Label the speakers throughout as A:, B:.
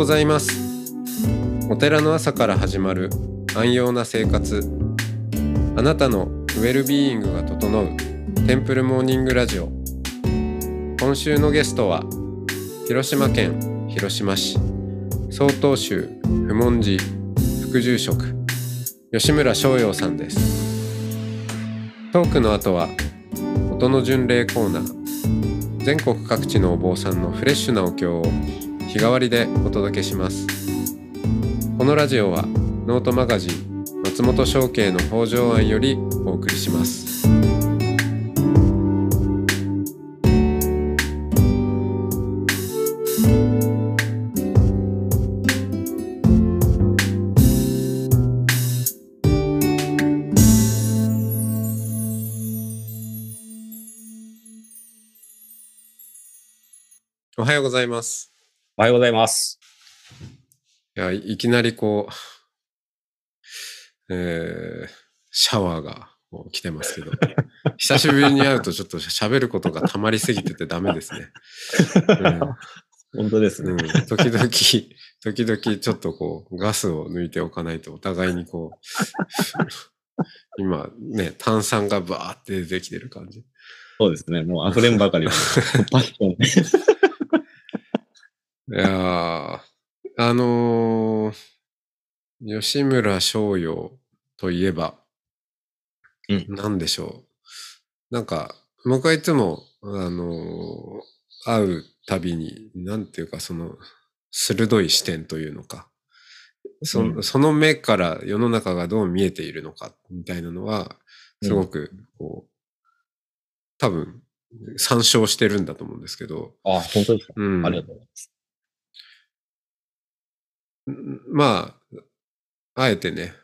A: ございます。お寺の朝から始まる安養な生活。あなたのウェルビーイングが整うテンプルモーニングラジオ。今週のゲストは広島県広島市。曹洞宗不問寺副住職吉村翔陽さんです。トークの後は音の巡礼コーナー。全国各地のお坊さんのフレッシュなお経を日替わりでお届けします。このラジオはノートマガジン松本商家の北条案よりお送りします。おはようございます。
B: おはようございます。
A: いやいきなりこうえー、シャワーがこう来てますけど 久しぶりに会うとちょっと喋ることが溜まりすぎててダメですね。
B: 本当ですね。
A: うん、時々、時々ちょっとこう、ガスを抜いておかないとお互いにこう、今ね、炭酸がバーって出てきてる感じ。
B: そうですね。もう溢れんばかりの パッションね。
A: いやー、あのー吉村翔陽といえば、
B: うん
A: なんでしょう。なんか、僕はいつも、あのー会うたびに、なんていうか、その、鋭い視点というのか、そ,、
B: うん
A: その目から世の中がどう見えているのか、みたいなのは、すごく、こう、多分、参照してるんだと思うんですけど、
B: あ、本当ですか？
A: うん。
B: ありがとうございます。
A: んまあ、あえてね、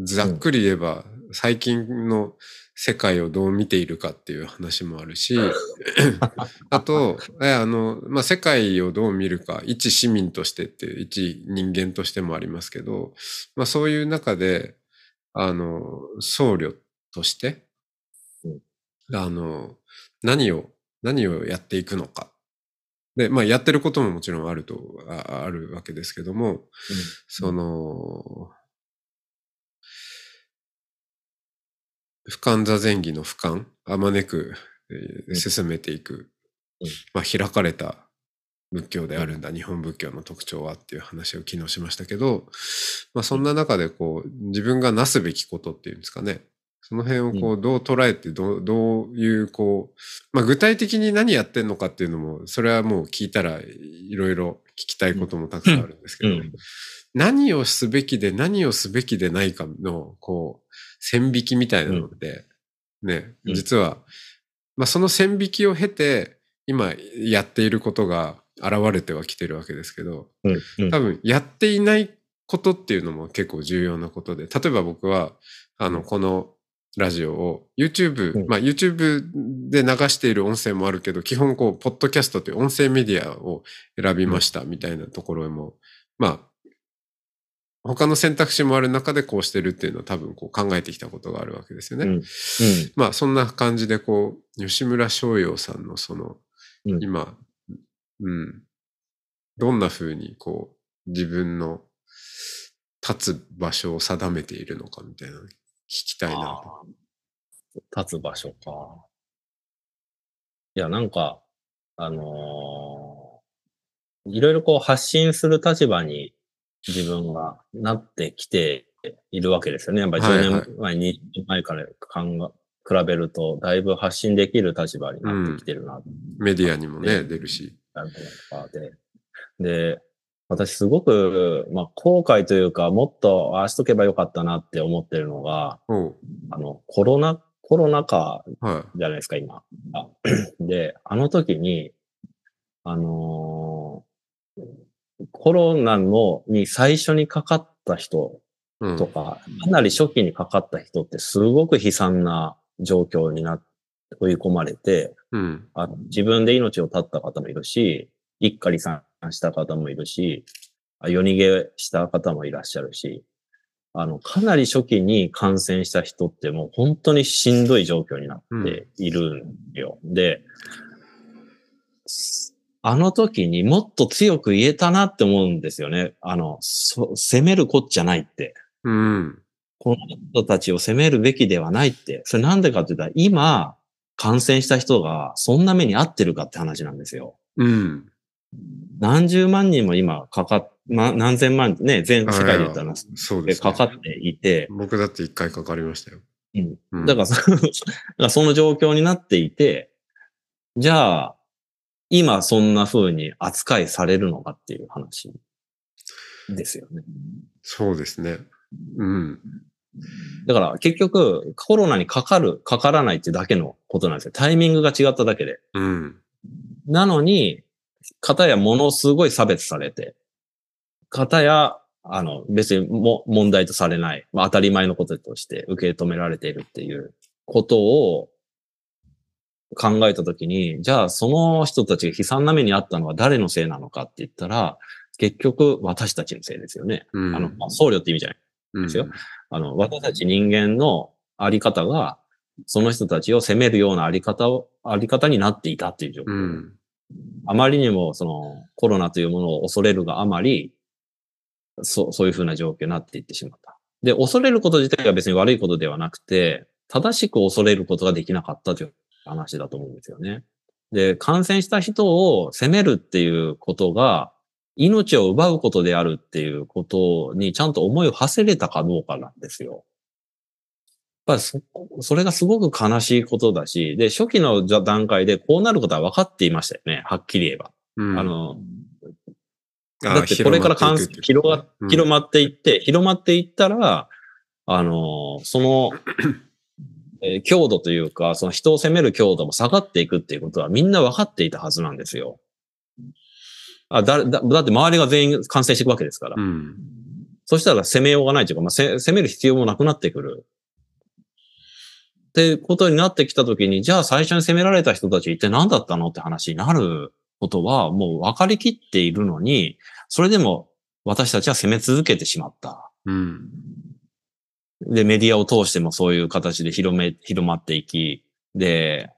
A: ざっくり言えば、最近の世界をどう見ているかっていう話もあるし、あと、えあの、まあ、世界をどう見るか、一市民としてっていう、一人間としてもありますけど、まあ、そういう中で、あの、僧侶として、あの、何を、何をやっていくのか。で、まあ、やってることももちろんあると、ああるわけですけども、その、不感座前儀の不感、あまねく、えー
B: うん。
A: 進めていく、
B: うん。
A: まあ、開かれた仏教であるんだ、日本仏教の特徴はっていう話を昨日しましたけど、まあ、そんな中でこう、自分がなすべきことっていうんですかね、その辺をこう、どう捉えて、どう、どういう、こう、まあ、具体的に何やってんのかっていうのも、それはもう聞いたらいろいろ聞きたいこともたくさんあるんですけど、
B: うん。
A: 何をすべきで何をすべきでないかの、こう、線引きみたいなのって、ね、
B: うん。
A: 実は、まあその線引きを経て、今やっていることが現れてはきてるわけですけど、多分やっていないことっていうのも結構重要なことで、例えば僕は、あの、このラジオを YouTube、
B: うん。
A: まあ YouTube で流している音声もあるけど、基本こう、ポッドキャストという音声メディアを選びましたみたいなところも、まあ、他の選択肢もある中でこうしてるっていうのは多分こう考えてきたことがあるわけですよね。
B: うん。うん。
A: まあそんな感じでこう、吉村翔陽さんのその、
B: うん。
A: 今、うん、どんな風にこう、自分の立つ場所を定めているのかみたいなきたいな
B: 立つ場所か。いや、なんか、あのーいろいろこう発信する立場に自分がなってきているわけですよね。やっぱり
A: はいはい
B: 10年前、20年前から考え比べると、だいぶ発信できる立場になってきてるな、
A: メディアにもね、出るし。
B: で。で、私すごく、まあ、後悔というか、もっとああしとけばよかったなって思ってるのが、
A: おう
B: あの、コロナ、コロナ禍
A: は
B: じゃないですか、今。あ で、あの時に、あのーコロナのに最初にかかった人
A: い。うん
B: とか、かなり初期にかかった人ってすごく悲惨な状況になって追い込まれて、
A: うん。
B: あの自分で命を絶った方もいるし、一家離散した方もいるし、あ夜逃げした方もいらっしゃるし、あの、かなり初期に感染した人ってもう本当にしんどい状況になっているんよ。で、あの時にもっと強く言えたなって思うんですよね。あの、そ攻めるこっちゃないって。
A: うん。
B: この人たちを責めるべきではないって。それなんでかって言ったら、今、感染した人がそんな目に遭ってるかって話なんですよ。
A: うん。
B: 何十万人も今かかっ、ま、何千万ね、全世界で言ったら、
A: そうです、ね。
B: かかっていて、
A: 僕だって一回かかりましたよ。
B: うん
A: うん
B: だから からその状況になっていて、じゃあ、今そんな風に扱いされるのかっていう話ですよね。
A: そうですね。うん。
B: だから結局コロナにかかる、かからないってだけのことなんですよ。タイミングが違っただけで。
A: うん。
B: なのに、方やものすごい差別されて、方や、あの、別にも問題とされない、まあ、当たり前のこととして受け止められているっていうことを考えたときに、じゃあその人たちが悲惨な目にあったのは誰のせいなのかって言ったら、結局私たちのせいですよね。
A: うん。
B: あの、まあ僧侶って意味じゃない。
A: うん、
B: ですよあの、私たち人間のあり方が、その人たちを責めるようなあり方を、あり方になっていたっていう状況。
A: うん。
B: あまりにもそのコロナというものを恐れるがあまり、そう、そういうふうな状況になっていってしまった。で、恐れること自体が別に悪いことではなくて、正しく恐れることができなかったという話だと思うんですよね。で、感染した人を責めるっていうことが、命を奪うことであるっていうことにちゃんと思いを馳せれたかどうかなんですよ。やっぱりそ、それがすごく悲しいことだし、で、初期の段階でこうなることは分かっていましたよね。はっきり言えば。
A: うん、
B: あの、
A: あ
B: だってこれから感染、広が、広まっていって、広まっていったら、あの、その、えー強度というか、その人を責める強度も下がっていくっていうことはみんな分かっていたはずなんですよ。あだだだって周りが全員感染していくわけですから。
A: うん。
B: そしたら攻めようがないというか、まあ、せ攻める必要もなくなってくる。ってことになってきたときに、じゃあ最初に攻められた人たち一体何だったのって話になることはもう分かりきっているのに、それでも私たちは攻め続けてしまった。
A: うん。
B: で、メディアを通してもそういう形で広め、広まっていき、で、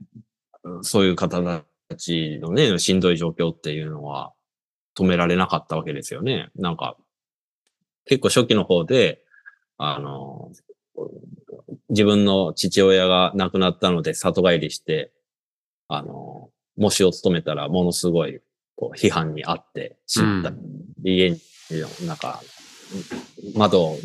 B: そういう方たちのね、しんどい状況っていうのは止められなかったわけですよね。なんか、結構初期の方で、あの、自分の父親が亡くなったので里帰りして、あの、模試を務めたらものすごい、こう、批判にあってしまった。家に、なんか、窓を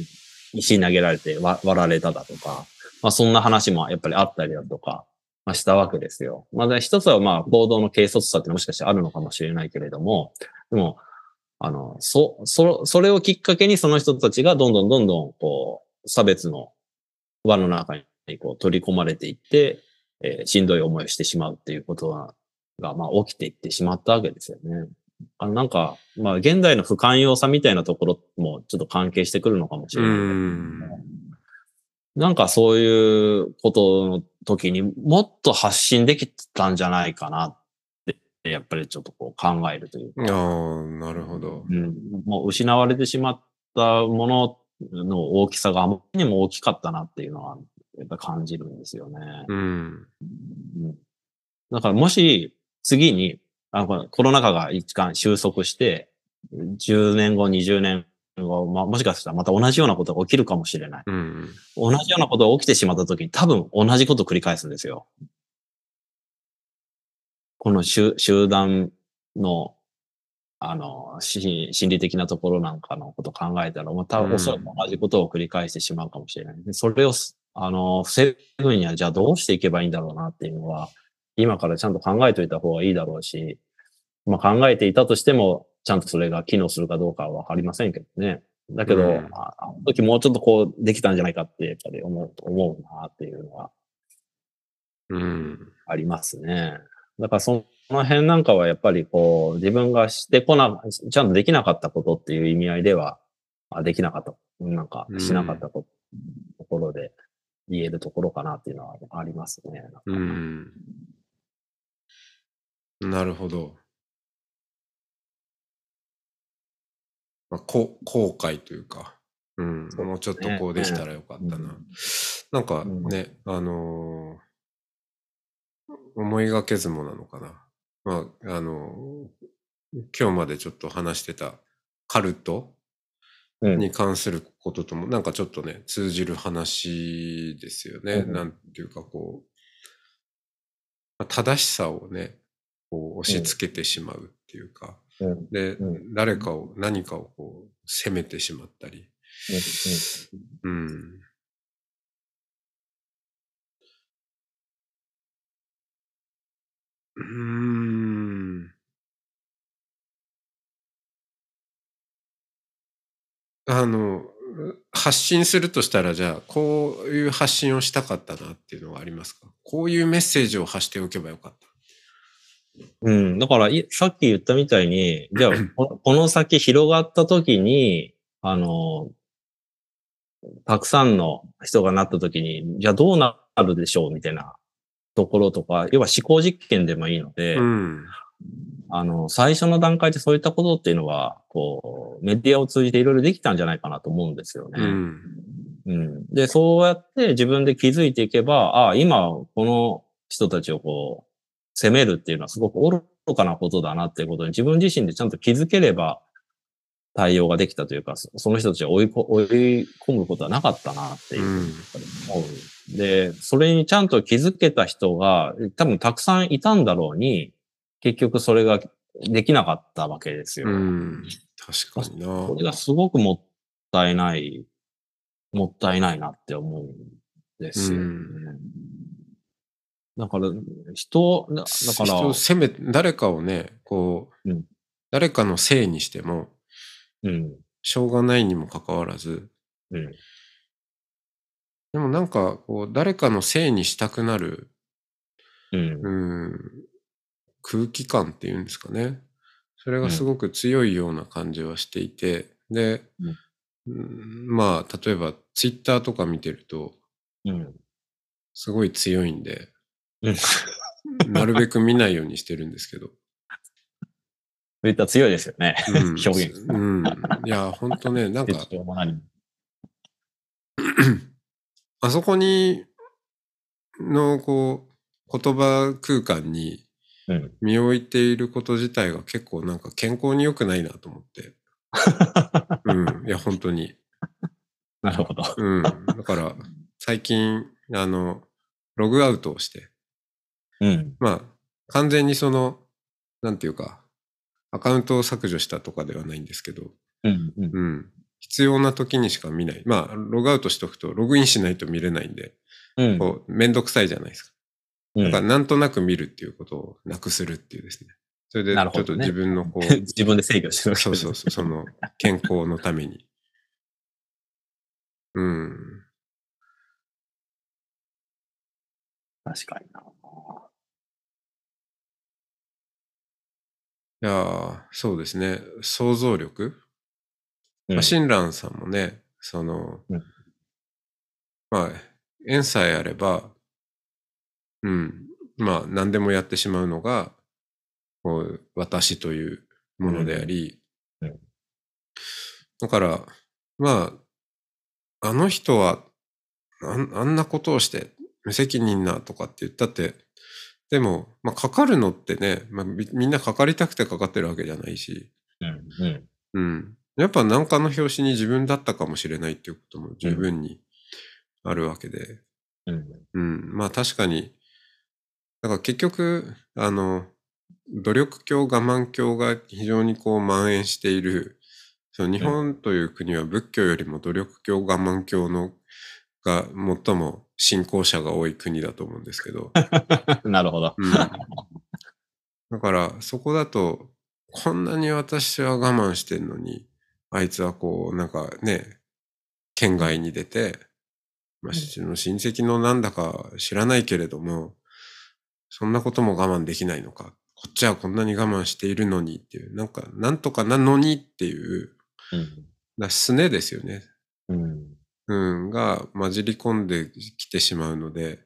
B: 石投げられて割割られただとか、まあそんな話もやっぱりあったりだとか、まあしたわけですよ。まあ一つはまあ行動の軽率さってもしかしてあるのかもしれないけれども、でも、あの、そ、そ、それをきっかけにその人たちがどんどんどんどんこう、差別の輪の中にこう取り込まれていって、えーしんどい思いをしてしまうっていうことが、がまあ起きていってしまったわけですよね。あのなんか、まあ現代の不寛容さみたいなところもちょっと関係してくるのかもし
A: う
B: れない。なんかそういうことの時にもっと発信できたんじゃないかなって、やっぱりちょっとこう考えるというか、
A: ああ、なるほど。
B: うん、もう失われてしまったものの大きさがあまりにも大きかったなっていうのは、やっぱ感じるんですよね。
A: うん。
B: うんだからもし次に、あのコロナ禍が一貫収束して、10年後、20年後、まあ、もしかしたらまた同じようなことが起きるかもしれない。
A: うん。
B: 同じようなことが起きてしまった時に多分同じことを繰り返すんですよ。この集集団の、あの、し心理的なところなんかのことを考えたら、また
A: うん
B: おそらく同じことを繰り返してしまうかもしれない。でそれをす、あの、防ぐには、じゃあどうしていけばいいんだろうなっていうのは、今からちゃんと考えておいた方がいいだろうし、まあ考えていたとしても、ちゃんとそれが機能するかどうかはわかりませんけどね。だけど、
A: うん
B: ああの時もうちょっとこうできたんじゃないかって、やっぱり思う、思うなっていうのは
A: うん。
B: ありますね。だからその辺なんかはやっぱりこう、自分がしてこな、ちゃんとできなかったことっていう意味合いでは、あできなかった、なんかしなかったこと,、ところで言えるところかなっていうのはありますね。
A: うん。なるほど。まあ、こ後悔というか、うん、もうちょっとこうできたらよかったな。
B: うん
A: なんかね、あのー思いがけずもなのかな。まあ、あのー今日までちょっと話してたカルト
B: うん。
A: に関することともなんかちょっとね、通じる話ですよね。
B: うん
A: なんていうかこう、まあ正しさをね、こう押し付けてしまうっていうか、
B: うん。
A: で、
B: うん
A: 誰かを、何かをこう、責めてしまったり。うん。うーん。あの、発信するとしたら、じゃあ、こういう発信をしたかったなっていうのはありますか？こういうメッセージを発しておけばよかった。
B: うん。だから、いさっき言ったみたいに、じゃあ、ここの先広がった時に、あの、たくさんの人がなった時に、じゃあどうなるでしょう？みたいなところとか、要は思考実験でもいいので、
A: うん。
B: あの、最初の段階でそういったことっていうのは、こう、メディアを通じていろいろできたんじゃないかなと思うんですよね。
A: うん。
B: うん。で、そうやって自分で気づいていけば、ああ、今、この人たちをこう、責めるっていうのはすごく愚かなことだなっていうことに自分自身でちゃんと気づければ対応ができたというか、そその人たちを追いこ追い込むことはなかったなっていうう。
A: ん。
B: で、それにちゃんと気づけた人が多分たくさんいたんだろうに、結局それができなかったわけですよ。
A: うん。確かにな。
B: これがすごくもったいない、もったいないなって思うんですよ、ね
A: うん
B: だから、人、だだから、
A: 人を責め、誰かをね、こう、
B: うん
A: 誰かのせいにしても、
B: うん、
A: しょうがないにもかかわらず、
B: うん、
A: でもなんか、こう、誰かのせいにしたくなる、
B: うん、
A: うん、空気感っていうんですかね。それがすごく強いような感じはしていて、で、うんまあ、例えば、ツイッターとか見てると、
B: うん。
A: すごい強いんで、
B: うん
A: なるべく見ないようにしてるんですけど。
B: そういった強いですよね。
A: うん
B: 表現が
A: うん。いや、ほんとね、なんか、あそこに、の、こう、言葉空間に
B: うん。
A: 身を置いていること自体が結構なんか健康に良くないなと思って。うん。いや、本当に。
B: なるほど。
A: うん。だから、最近、あの、ログアウトをして、
B: うん。
A: まあ、完全にその、なんていうか、アカウントを削除したとかではないんですけど、
B: うん。うん。
A: うん。必要な時にしか見ない。まあ、ログアウトしとくと、ログインしないと見れないんで、
B: うん。
A: こう、めんどくさいじゃないですか。
B: うん
A: だから、なんとなく見るっていうことをなくするっていうですね。それで、ちょっと自分のこう、
B: 自分で制御してる
A: そうそうそう、その、健康のために。うん。
B: 確かにな。
A: いやーそうですね。想像力。
B: うん。
A: まあ、親鸞さんもね、その、
B: うん。
A: まあ、縁さえあれば、うん、まあ、何でもやってしまうのが、こう、私というものであり、
B: うん。うん。
A: だから、まあ、あの人はあん、あんなことをして無責任なとかって言ったって、でも、まあ、かかるのってね、まあ、みみんなかかりたくてかかってるわけじゃないし、
B: うん。
A: やっぱ何かの表紙に自分だったかもしれないっていうことも十分にあるわけで。
B: うん。
A: うん。まあ確かに、だから結局、あの、努力教、我慢教が非常にこう蔓延している、その日本という国は仏教よりも努力教、我慢教のが最も信仰者が多い国だと思うんですけど。
B: なるほど。
A: うん、だからそこだとこんなに私は我慢してんのにあいつはこうなんかね県外に出て、まあ、その親戚のなんだか知らないけれどもそんなことも我慢できないのかこっちはこんなに我慢しているのにっていうなんかなんとかなのにっていうだすねですよね。
B: うん。
A: うん、が混じり込んできてしまうので、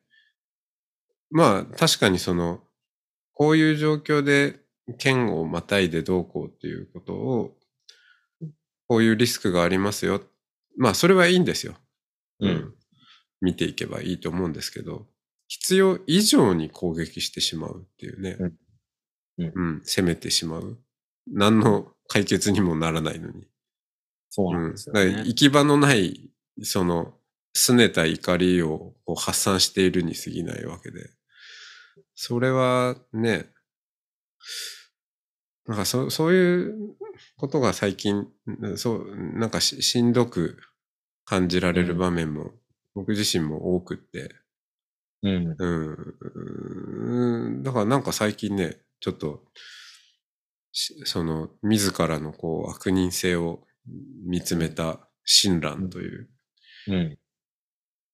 A: まあ確かにその、こういう状況で県をまたいでどうこうっていうことを、こういうリスクがありますよ。まあそれはいいんですよ。
B: うん。
A: 見ていけばいいと思うんですけど、必要以上に攻撃してしまうっていうね。
B: うんうん
A: うん、攻めてしまう。何の解決にもならないのに。
B: そうなんですよ
A: だから
B: ね。
A: 行き場のない、その、拗ねた怒りをこう発散しているに過ぎないわけで。それはね、なんかそそういうことが最近、そう、なんかししんどく感じられる場面も、僕自身も多くって、
B: うん。
A: うん、うんだからなんか最近ね、ちょっと、しその、自らのこう、悪人性を見つめた親鸞という、
B: うん。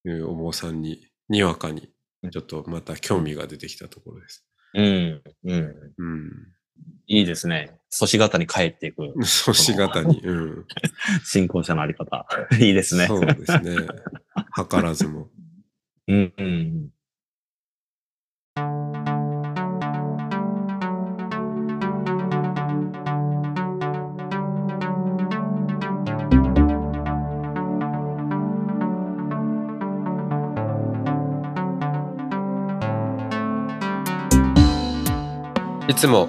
A: いうお坊さんに、にわかに、ちょっとまた興味が出てきたところです。
B: うん。うん。
A: うん。
B: いいですね。祖師方に帰っていく
A: そうしがたに、うん。
B: 信仰者のあり方。いいですね。
A: そうですね。図らずも。
B: うん。うん。
A: いつも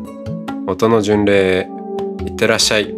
A: 音の巡礼へいってらっしゃい。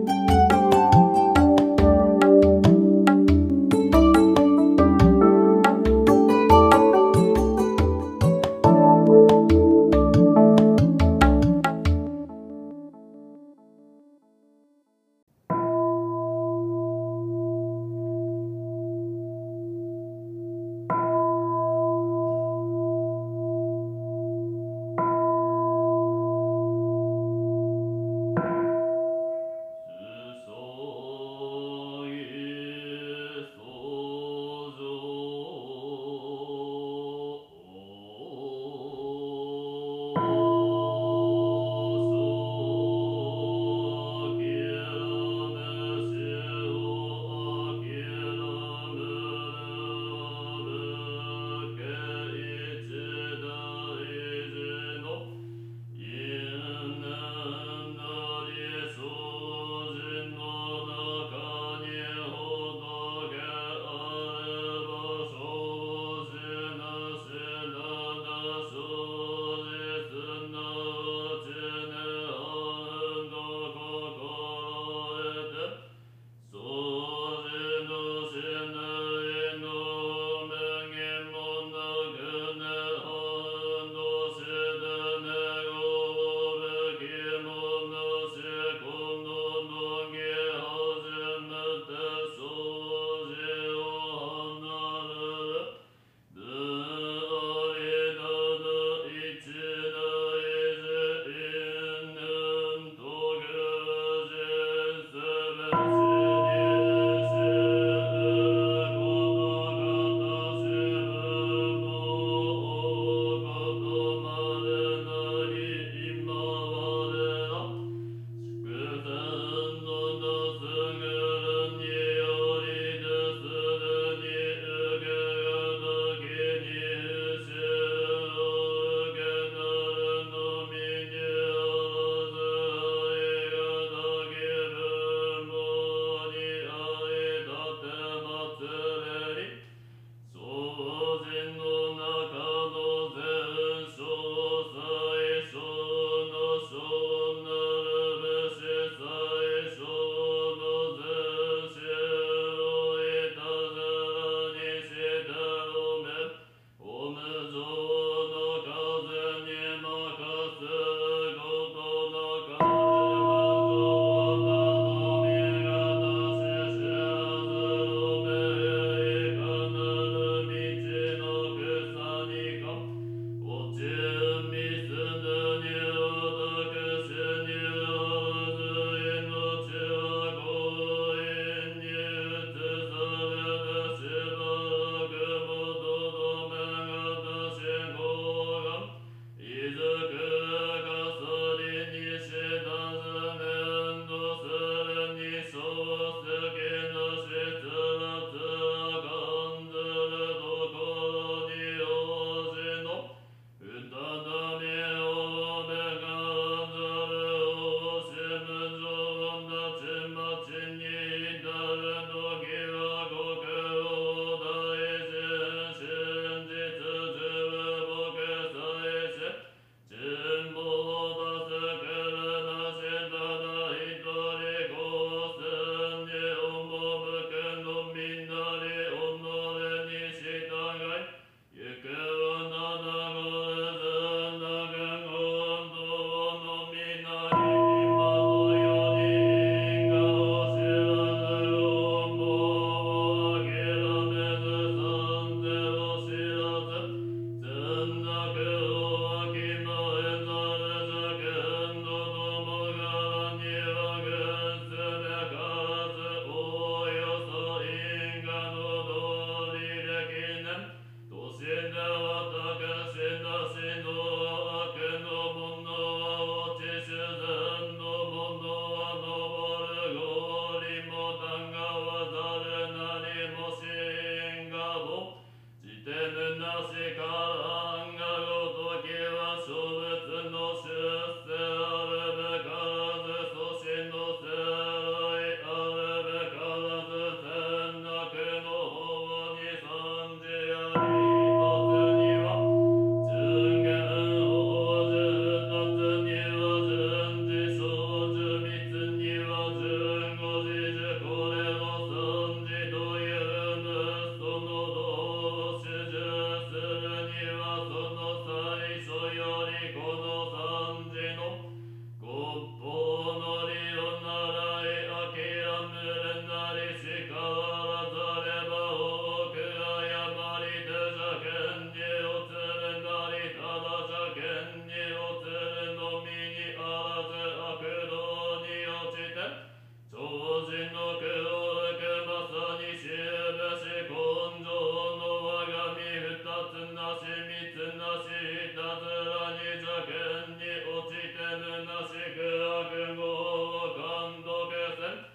C: しく悪語を監督せん。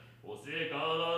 A: から